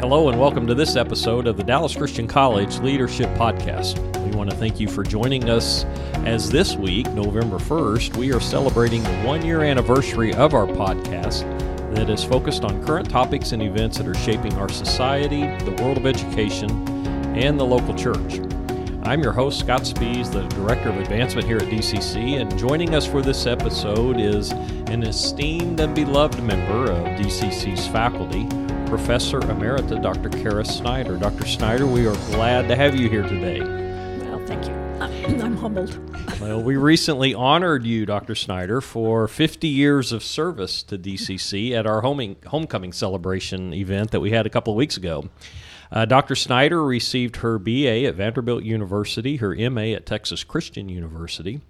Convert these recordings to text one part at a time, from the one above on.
Hello, and welcome to this episode of the Dallas Christian College Leadership Podcast. We want to thank you for joining us as this week, November 1st, we are celebrating the one year anniversary of our podcast that is focused on current topics and events that are shaping our society, the world of education, and the local church. I'm your host, Scott Spees, the Director of Advancement here at DCC, and joining us for this episode is an esteemed and beloved member of DCC's faculty, Professor Emerita Dr. Kara Snyder. Dr. Snyder, we are glad to have you here today. Well, thank you. I'm humbled. Well, we recently honored you, Dr. Snyder, for 50 years of service to DCC at our homing, homecoming celebration event that we had a couple of weeks ago. Uh, Dr. Snyder received her BA at Vanderbilt University, her MA at Texas Christian University.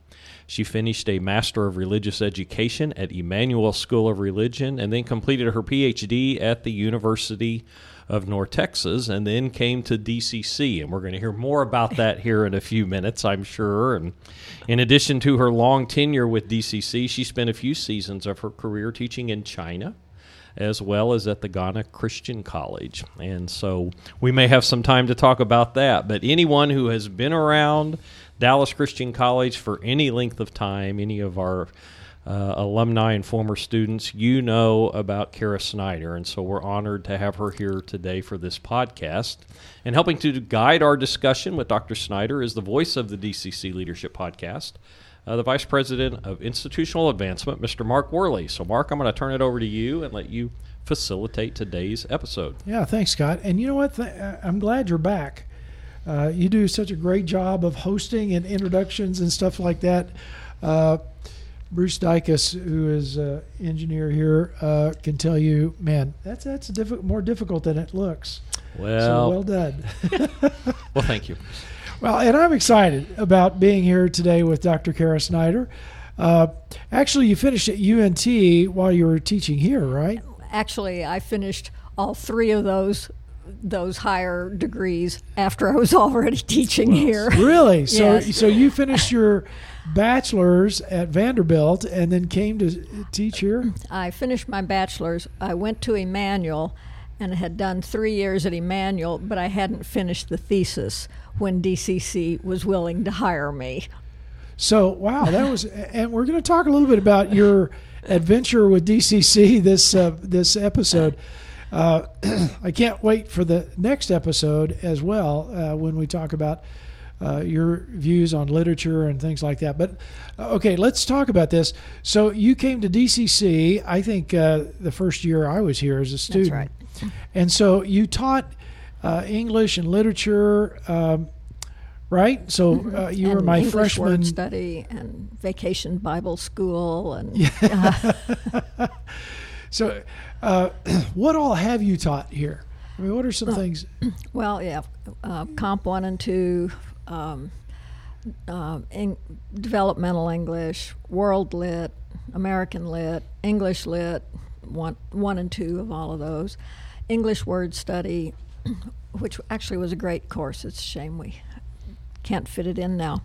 She finished a Master of Religious Education at Emmanuel School of Religion and then completed her PhD at the University of North Texas and then came to DCC. And we're going to hear more about that here in a few minutes, I'm sure. And in addition to her long tenure with DCC, she spent a few seasons of her career teaching in China as well as at the Ghana Christian College. And so we may have some time to talk about that. But anyone who has been around Dallas Christian College for any length of time, any of our uh, alumni and former students, you know about Kara Snyder. And so we're honored to have her here today for this podcast. And helping to guide our discussion with Dr. Snyder is the voice of the DCC Leadership Podcast. Uh, the Vice President of Institutional Advancement, Mr. Mark Worley. So, Mark, I'm going to turn it over to you and let you facilitate today's episode. Yeah, thanks, Scott. And you know what? I'm glad you're back. Uh, you do such a great job of hosting and introductions and stuff like that. Uh, Bruce Dykus, who is an engineer here, uh, can tell you, man, that's that's diffi- more difficult than it looks. Well, so well done. well, thank you. Well, and I'm excited about being here today with Dr. Kara Snyder. Uh, actually, you finished at UNT while you were teaching here, right? Actually, I finished all three of those those higher degrees after I was already teaching well, here. Really? So yes. so you finished your bachelor's at Vanderbilt and then came to teach here? I finished my bachelor's. I went to Emmanuel and had done 3 years at Emmanuel, but I hadn't finished the thesis when DCC was willing to hire me. So, wow, that was and we're going to talk a little bit about your adventure with DCC this uh, this episode. Uh, I can't wait for the next episode as well uh, when we talk about uh, your views on literature and things like that. But uh, okay, let's talk about this. So you came to DCC, I think uh, the first year I was here as a student. Right. And so you taught uh, English and literature. Um, right? So mm-hmm. uh, you and were my English freshman word study and vacation Bible school and. Yeah. so, uh, what all have you taught here? I mean, what are some things? Well, yeah, uh, Comp One and Two, um, in developmental English, World Lit, American Lit, English Lit, one one and two of all of those, English word study, which actually was a great course. It's a shame we can't fit it in now.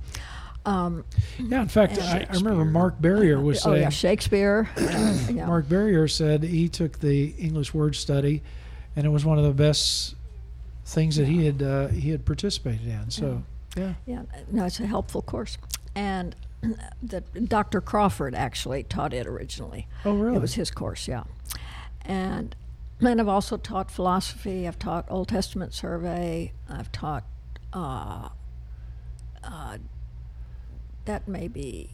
Um, yeah, in fact, I, I, remember Mark Barrier was saying. Oh yeah, Shakespeare. yeah. Mark Barrier said he took the English word study, and it was one of the best things that he had uh, he had participated in. So yeah. yeah, yeah, no, it's a helpful course, and the Dr. Crawford actually taught it originally. Oh, really? It was his course, yeah, and then I've also taught philosophy. I've taught Old Testament survey. I've taught uh, uh, that may be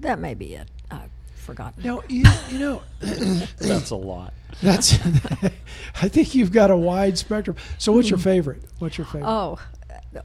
that may be it. I've forgotten. No, you, you know, that's a lot. That's. I think you've got a wide spectrum. So, what's your hmm. favorite? What's your favorite? Oh,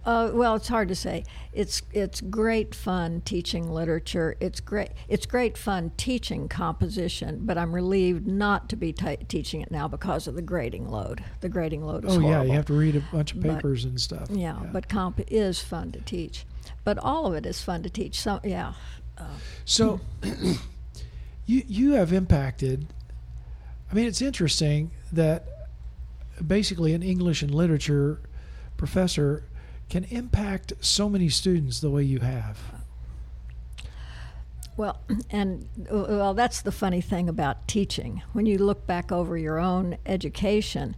uh, well, it's hard to say. It's it's great fun teaching literature. It's great it's great fun teaching composition, but I'm relieved not to be t- teaching it now because of the grading load. The grading load is oh horrible. yeah, you have to read a bunch of papers but, and stuff. Yeah, yeah, but comp is fun to teach. But all of it is fun to teach. So yeah. Uh, so you you have impacted. I mean, it's interesting that basically an English and literature professor can impact so many students the way you have? Well, and well, that's the funny thing about teaching. When you look back over your own education,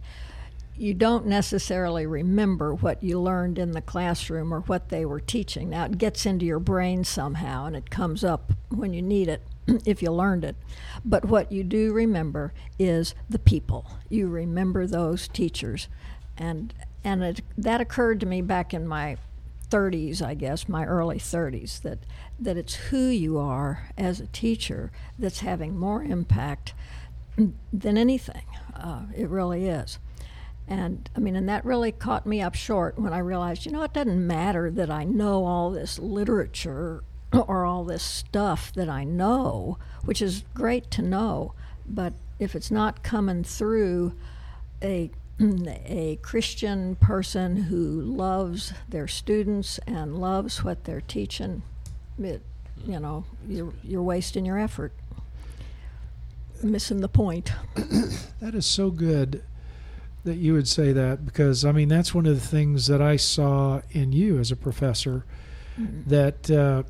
you don't necessarily remember what you learned in the classroom or what they were teaching. Now, it gets into your brain somehow and it comes up when you need it if you learned it. But what you do remember is the people. You remember those teachers. And, and it, that occurred to me back in my 30s, I guess, my early 30s, that, that it's who you are as a teacher that's having more impact than anything. Uh, it really is. And I mean, and that really caught me up short when I realized, you know, it doesn't matter that I know all this literature or all this stuff that I know, which is great to know, but if it's not coming through a a Christian person who loves their students and loves what they're teaching, it, you know, you're, you're wasting your effort, missing the point. that is so good that you would say that because I mean that's one of the things that I saw in you as a professor mm-hmm. that uh,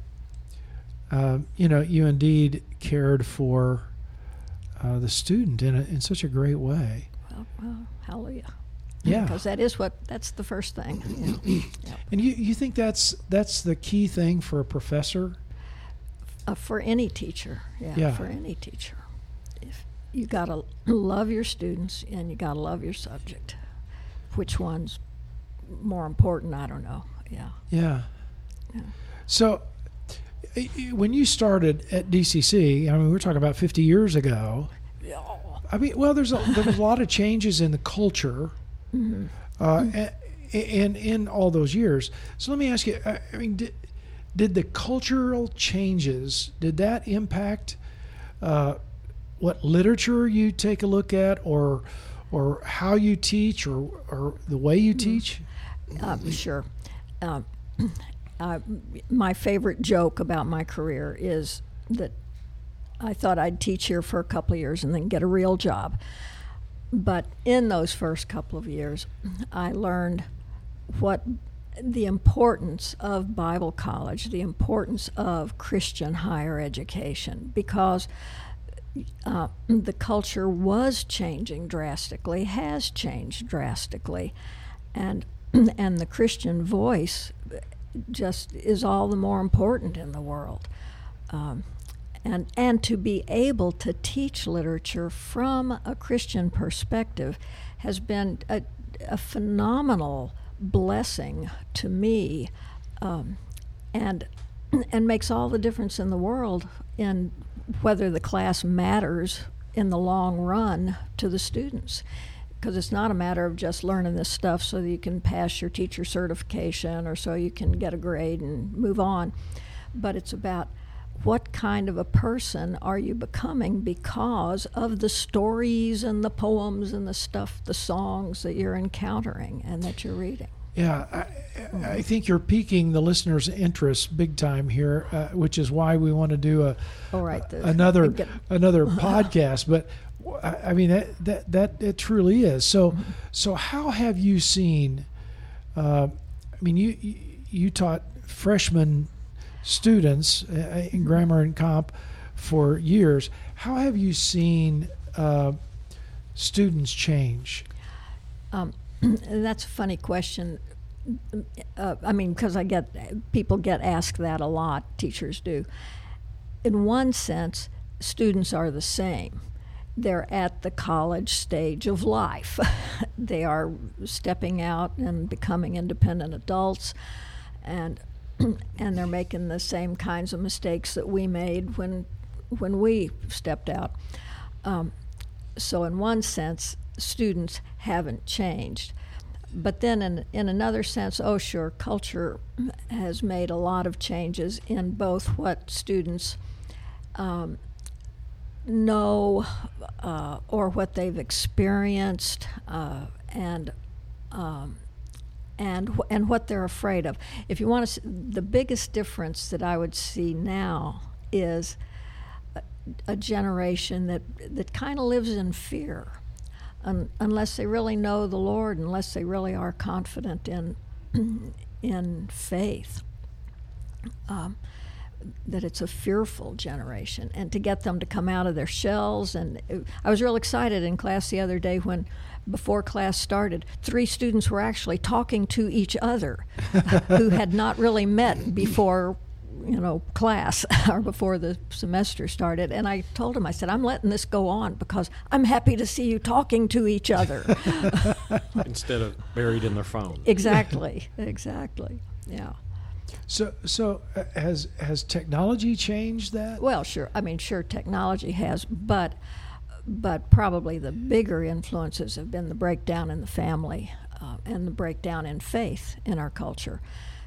uh, you know you indeed cared for uh, the student in a, in such a great way. Well, well hallelujah. Yeah, because that is what that's the first thing. You know? yep. And you you think that's that's the key thing for a professor? Uh, for any teacher, yeah, yeah, for any teacher you got to love your students and you got to love your subject. Which one's more important? I don't know. Yeah. Yeah. yeah. So, when you started at DCC, I mean, we're talking about 50 years ago. I mean, well, there's a, there was a lot of changes in the culture, mm-hmm. uh, mm-hmm. and, in all those years. So let me ask you. I mean, did, did the cultural changes did that impact uh, what literature you take a look at, or or how you teach, or or the way you teach? Uh, sure. Uh, uh, my favorite joke about my career is that I thought I'd teach here for a couple of years and then get a real job. But in those first couple of years, I learned what the importance of Bible college, the importance of Christian higher education, because uh, the culture was changing drastically, has changed drastically, and and the Christian voice just is all the more important in the world. Um, and and to be able to teach literature from a Christian perspective has been a, a phenomenal blessing to me, um, and and makes all the difference in the world in whether the class matters in the long run to the students. Because it's not a matter of just learning this stuff so that you can pass your teacher certification or so you can get a grade and move on. But it's about what kind of a person are you becoming because of the stories and the poems and the stuff, the songs that you're encountering and that you're reading. Yeah, I, I, think you're piquing the listeners' interest big time here, uh, which is why we want to do a All right, the, another get, another podcast. But I mean that that that it truly is. So mm-hmm. so how have you seen? Uh, I mean, you you taught freshman students uh, in grammar and comp for years. How have you seen uh, students change? Um, that's a funny question. Uh, I mean, because I get people get asked that a lot. Teachers do. In one sense, students are the same. They're at the college stage of life. they are stepping out and becoming independent adults, and and they're making the same kinds of mistakes that we made when when we stepped out. Um, so, in one sense, students haven't changed. But then, in, in another sense, oh, sure, culture has made a lot of changes in both what students um, know uh, or what they've experienced uh, and um, and and what they're afraid of. If you want to, the biggest difference that I would see now is a, a generation that that kind of lives in fear un, unless they really know the Lord, unless they really are confident in in faith. Um, that it's a fearful generation, and to get them to come out of their shells. And it, I was real excited in class the other day when, before class started, three students were actually talking to each other, who had not really met before you know, class or before the semester started. And I told him, I said, I'm letting this go on because I'm happy to see you talking to each other. Instead of buried in their phone. exactly, exactly. Yeah. So, so uh, has has technology changed that? Well, sure. I mean, sure, technology has, but but probably the bigger influences have been the breakdown in the family uh, and the breakdown in faith in our culture.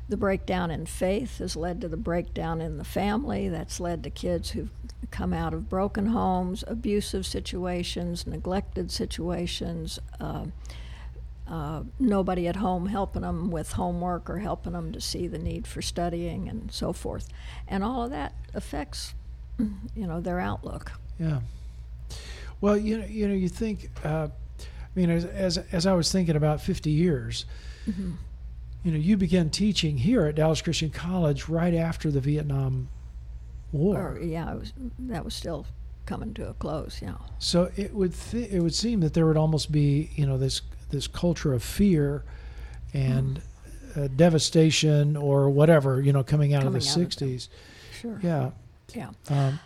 The breakdown in faith has led to the breakdown in the family. That's led to kids who've come out of broken homes, abusive situations, neglected situations. Uh, uh, nobody at home helping them with homework or helping them to see the need for studying and so forth. And all of that affects, you know, their outlook. Yeah. Well, you know, you know, you think. Uh, I mean, as, as as I was thinking about 50 years, mm-hmm. you know, you began teaching here at Dallas Christian College right after the Vietnam War. Or, yeah, was, that was still coming to a close. Yeah. So it would th- it would seem that there would almost be you know this this culture of fear and mm. uh, devastation or whatever you know coming out coming of the out 60s of sure. Yeah. Yeah. Um,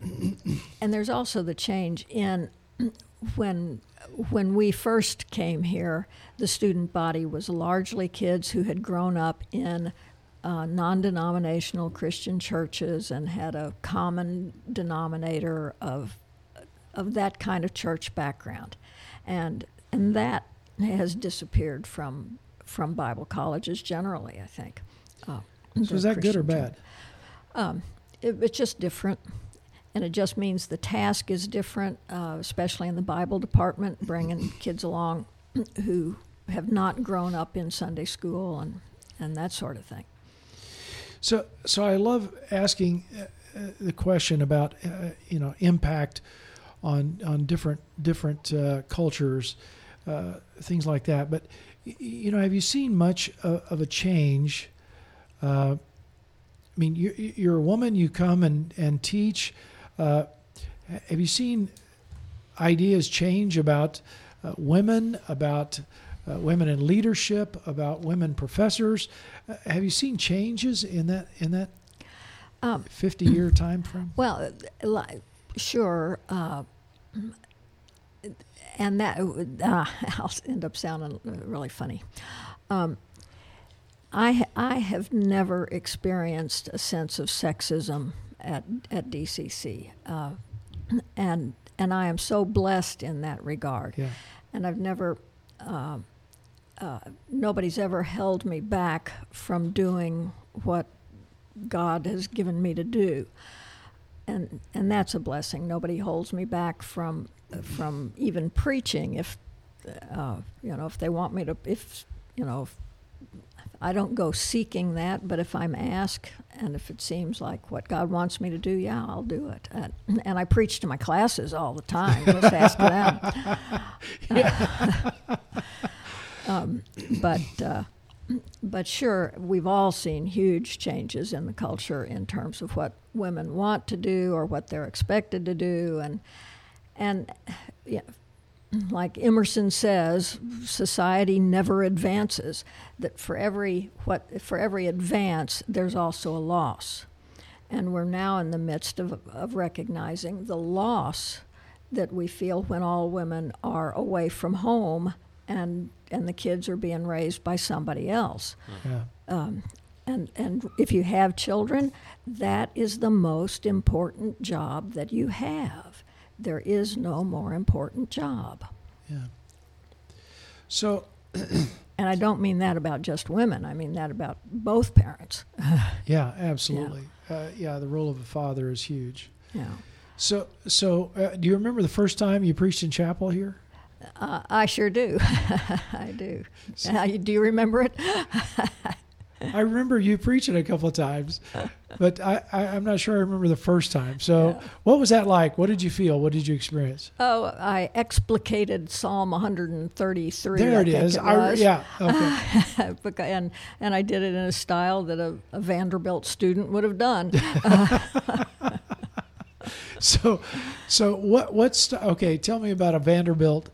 and there's also the change in when when we first came here the student body was largely kids who had grown up in uh, non-denominational Christian churches and had a common denominator of of that kind of church background, and and that has disappeared from from Bible colleges generally. I think. Uh, so is that Christian good or bad? Um, it, it's just different, and it just means the task is different, uh, especially in the Bible department, bringing kids along who have not grown up in Sunday school and and that sort of thing. So, so I love asking uh, uh the question about uh, you know impact on on different different uh, cultures uh, things like that. But you know, have you seen much of, of a change? Uh, I mean, you're, you're, a woman. You come and and teach. Uh, have you seen ideas change about uh, women, about uh, women in leadership, about women professors? Uh, have you seen changes in that in that um, fifty year time frame? Well, sure and that uh, I'll end up sounding really funny. Um, I I have never experienced a sense of sexism at at DCC, uh, and and I am so blessed in that regard. Yeah. And I've never. Uh, uh, nobody's ever held me back from doing what God has given me to do, and and that's a blessing. Nobody holds me back from from even preaching if uh, you know if they want me to if you know if, I don't go seeking that, but if I'm asked and if it seems like what God wants me to do, yeah, I'll do it. And, and I preach to my classes all the time. Just ask them. um, but uh, but sure, we've all seen huge changes in the culture in terms of what women want to do or what they're expected to do, and and yeah, like Emerson says, society never advances. That for every what for every advance, there's also a loss, and we're now in the midst of of recognizing the loss that we feel when all women are away from home and and the kids are being raised by somebody else. Yeah. Um, and and if you have children, that is the most important job that you have there is no more important job. Yeah. So. and I don't mean that about just women. I mean that about both parents. yeah, absolutely. Yeah. Uh, yeah, the role of a father is huge. Yeah. So, so uh, do you remember the first time you preached in chapel here? Uh, I sure do. I do. So, uh, do you remember it? I remember you preaching a couple of times, but I, I, am not sure I remember the first time. So, yeah. what was that like? What did you feel? What did you experience? Oh, I explicated Psalm 133. There it is. It I, yeah. Okay. and and I did it in a style that a, a Vanderbilt student would have done. so, so what? What's okay? Tell me about a Vanderbilt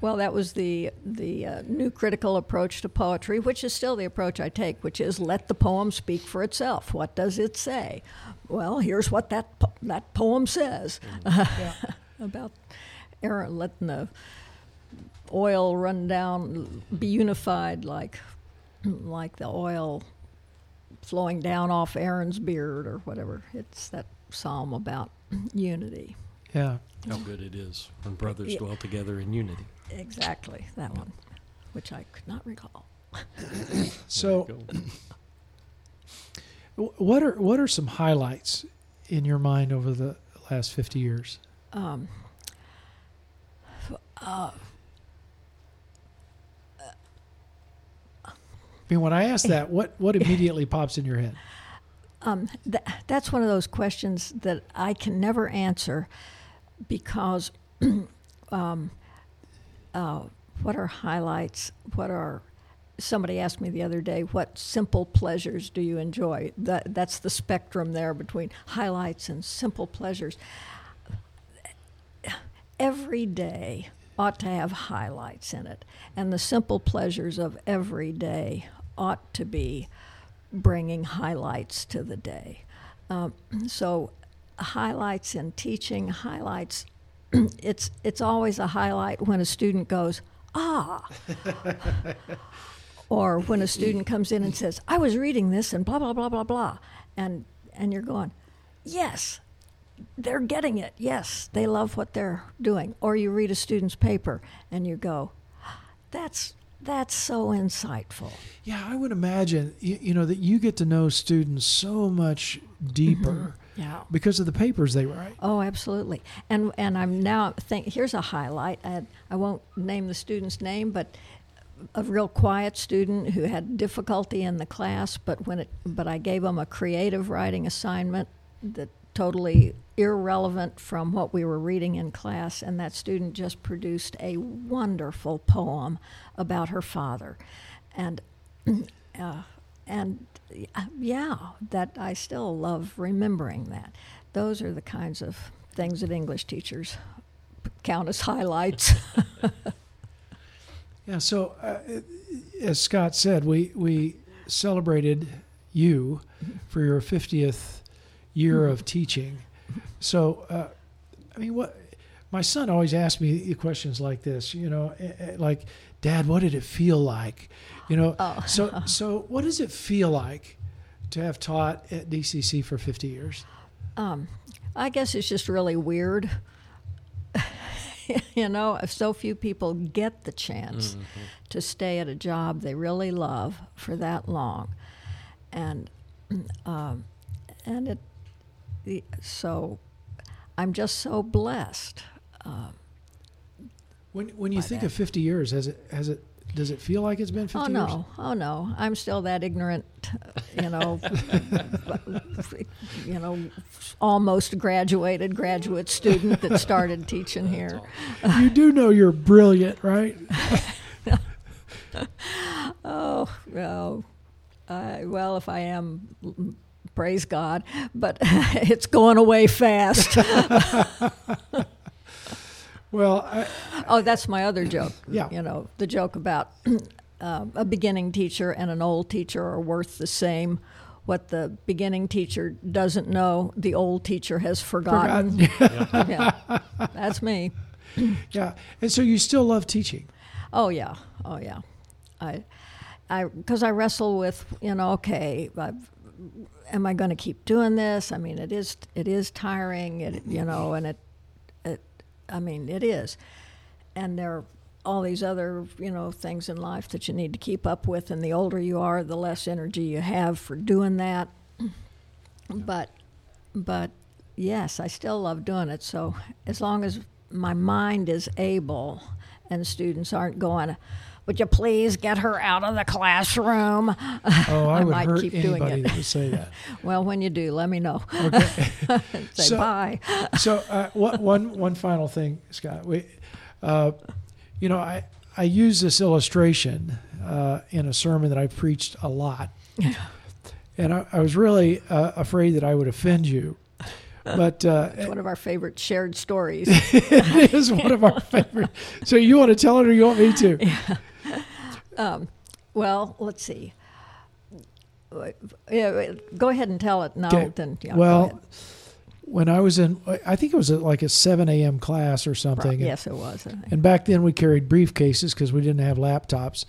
well, that was the the uh, new critical approach to poetry, which is still the approach I take, which is let the poem speak for itself. What does it say? Well, here's what that po- that poem says mm-hmm. about Aaron letting the oil run down, be unified like like the oil flowing down off Aaron's beard or whatever. It's that psalm about unity. Yeah. How good it is when brothers yeah. dwell together in unity. Exactly, that one, which I could not recall. so, what are what are some highlights in your mind over the last fifty years? Um, uh, I mean, when I ask that, what what immediately pops in your head? Um, th- that's one of those questions that I can never answer because um, uh, what are highlights? What are somebody asked me the other day, what simple pleasures do you enjoy? That, that's the spectrum there between highlights and simple pleasures. Every day ought to have highlights in it, and the simple pleasures of every day ought to be bringing highlights to the day. Um, so, highlights in teaching, highlights it's it's always a highlight when a student goes ah. Or when a student comes in and says i was reading this and blah blah blah blah blah. And and you're going yes they're getting it. Yes they love what they're doing. Or you read a student's paper and you go that's that's so insightful. Yeah i would imagine you, you know that you get to know students so much deeper mm-hmm yeah. Because of the papers they write. Oh, absolutely. And and I'm now think here's a highlight. I, I won't name the student's name, but a real quiet student who had difficulty in the class, but when it but I gave him a creative writing assignment that totally irrelevant from what we were reading in class, and that student just produced a wonderful poem about her father, and uh, and yeah, that I still love remembering that. Those are the kinds of things that English teachers count as highlights. yeah. So, uh, as Scott said, we we celebrated you for your fiftieth year of teaching. So, uh, I mean, what my son always asks me questions like this. You know, like, Dad, what did it feel like? You know, oh. so so what does it feel like to have taught at DCC for 50 years? Um, I guess it's just really weird. you know, if so few people get the chance mm-hmm. to stay at a job they really love for that long, and um, and it so I'm just so blessed. Um, when when you think that. of 50 years, has it has it does it feel like it's been 50 oh, no. years? Oh no, I'm still that ignorant, you know, you know, almost graduated graduate student that started teaching here. You do know you're brilliant, right? oh, no. Uh, well, if I am, praise God, but it's going away fast. Well, I, oh, that's my other joke. Yeah, you know the joke about uh, a beginning teacher and an old teacher are worth the same. What the beginning teacher doesn't know, the old teacher has forgotten. forgotten. yeah, that's me. yeah, and so you still love teaching. Oh yeah, oh yeah. I, I, because I wrestle with you know, okay, I've, am I going to keep doing this? I mean, it is it is tiring, it, you know, and it I mean, it is. And there are all these other, you know, things in life that you need to keep up with. And the older you are, the less energy you have for doing that. But, but yes, I still love doing it. So as long as my mind is able and students aren't going, would you please get her out of the classroom? Oh, I, would might hurt keep doing it. that say that. Well, when you do, let me know. Say So- bye. so uh, one one final thing, Scott. We, uh, you know, I I use this illustration uh, in a sermon that I preached a lot, and I, I was really uh, afraid that I would offend you, but uh, It's one of our favorite shared stories. it is one of our favorite. So you want to tell it, or you want me to? Well, let's see. Yeah, go ahead and tell it. No, Okay. then yeah, well, when I was in, I think it was like a seven a.m. class or something. and- yes, it was. And back then we carried briefcases because we didn't have laptops.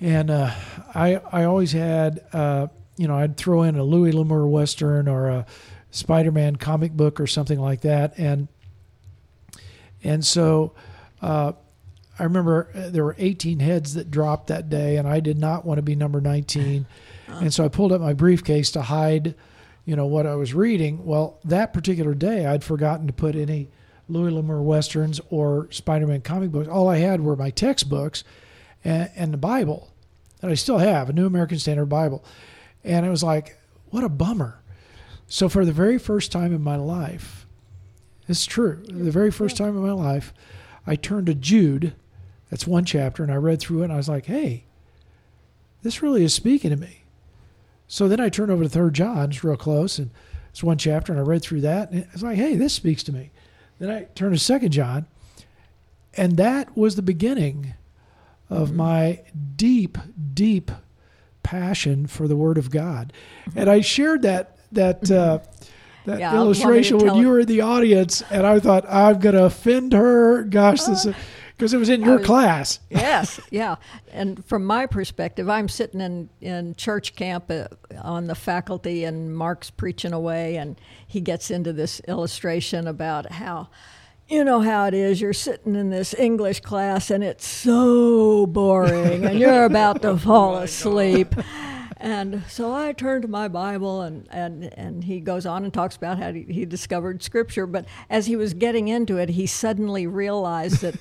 And uh, I I always had uh, you know I'd throw in a Louis L'Amour western or a Spider-Man comic book or something like that, and and so uh, I remember uh, there were 18 heads that dropped that day, and I did not want to be number 19, and so I pulled up my briefcase to hide, you know, what I was reading. Well, that particular day, I'd forgotten to put any Louis L'Amour westerns or Spider-Man comic books. All I had were my textbooks and, and the Bible that I still have, a New American Standard Bible, and it was like, what a bummer. So for the very first time in my life, it's true. The very first time in my life, I turned to Jude. That's one chapter, and I read through it, and I was like, "Hey, this really is speaking to me." So then I turned over to Third John, it's real close, and it's one chapter, and I read through that, and it's like, "Hey, this speaks to me." Then I turned to Second John, and that was the beginning of mm-hmm. my deep, deep passion for the Word of God, mm-hmm. and I shared that that. Uh, mm-hmm. that Yeah, I'll- want me to illustration when you were in the audience, and I thought I'm going to offend her. Gosh, this uh, because it was in your was- class. yes, yeah. And from my perspective, I'm sitting in, in church camp uh, on the faculty, and Mark's preaching away, and he gets into this illustration about how. You know how it is. You're sitting in this English class and it's so boring and you're about to fall asleep. And so I turn to my Bible and, and, and he goes on and talks about how he, he discovered Scripture. But as he was getting into it, he suddenly realized that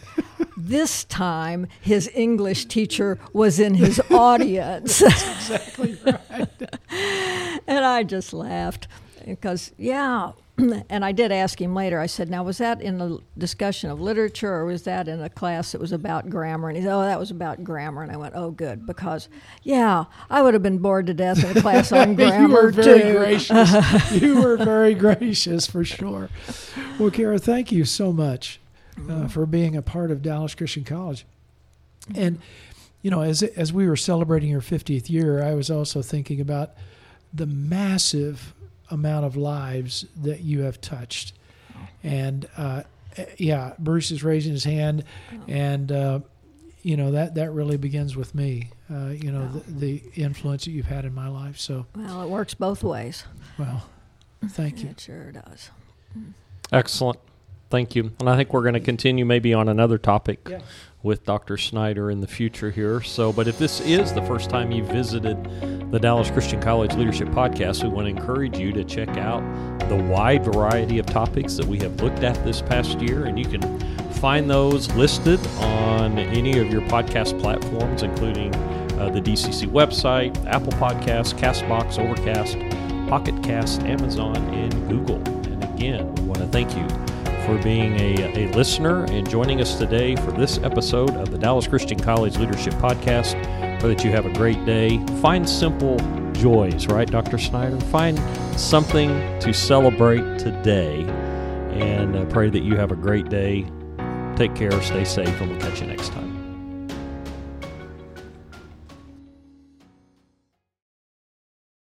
this time his English teacher was in his audience. That's Exactly right. and I just laughed because, yeah. And I did ask him later. I said, "Now, was that in a discussion of literature, or was that in a class that was about grammar?" And he said, "Oh, that was about grammar." And I went, "Oh, good, because yeah, I would have been bored to death in a class on grammar." you were very too." gracious. you were very gracious for sure. Well, Kara, thank you so much uh, for being a part of Dallas Christian College. And you know, as as we were celebrating your 50th year, I was also thinking about the massive amount of lives that you have touched. And uh, eh, yeah, Bruce is raising his hand, and uh, you know that that really begins with me. Uh, you know the, the influence that you've had in my life. So Well, it works both ways. well, thank you. It sure does. Excellent. Thank you. And I think we're going to continue maybe on another topic Yeah. with Dr. Snyder in the future here. So, but if this is the first time you visited the Dallas Christian College Leadership Podcast, we want to encourage you to check out the wide variety of topics that we have looked at this past year. And you can find those listed on any of your podcast platforms, including uh, the DCC website, Apple Podcasts, Castbox, Overcast, Pocket Cast, Amazon, and Google. And again, we want to thank you for being a, a listener and joining us today for this episode of the Dallas Christian College Leadership Podcast. Pray that you have a great day. Find simple joys, right, Dr. Snyder? Find something to celebrate today and uh, pray that you have a great day. Take care, stay safe, and we'll catch you next time.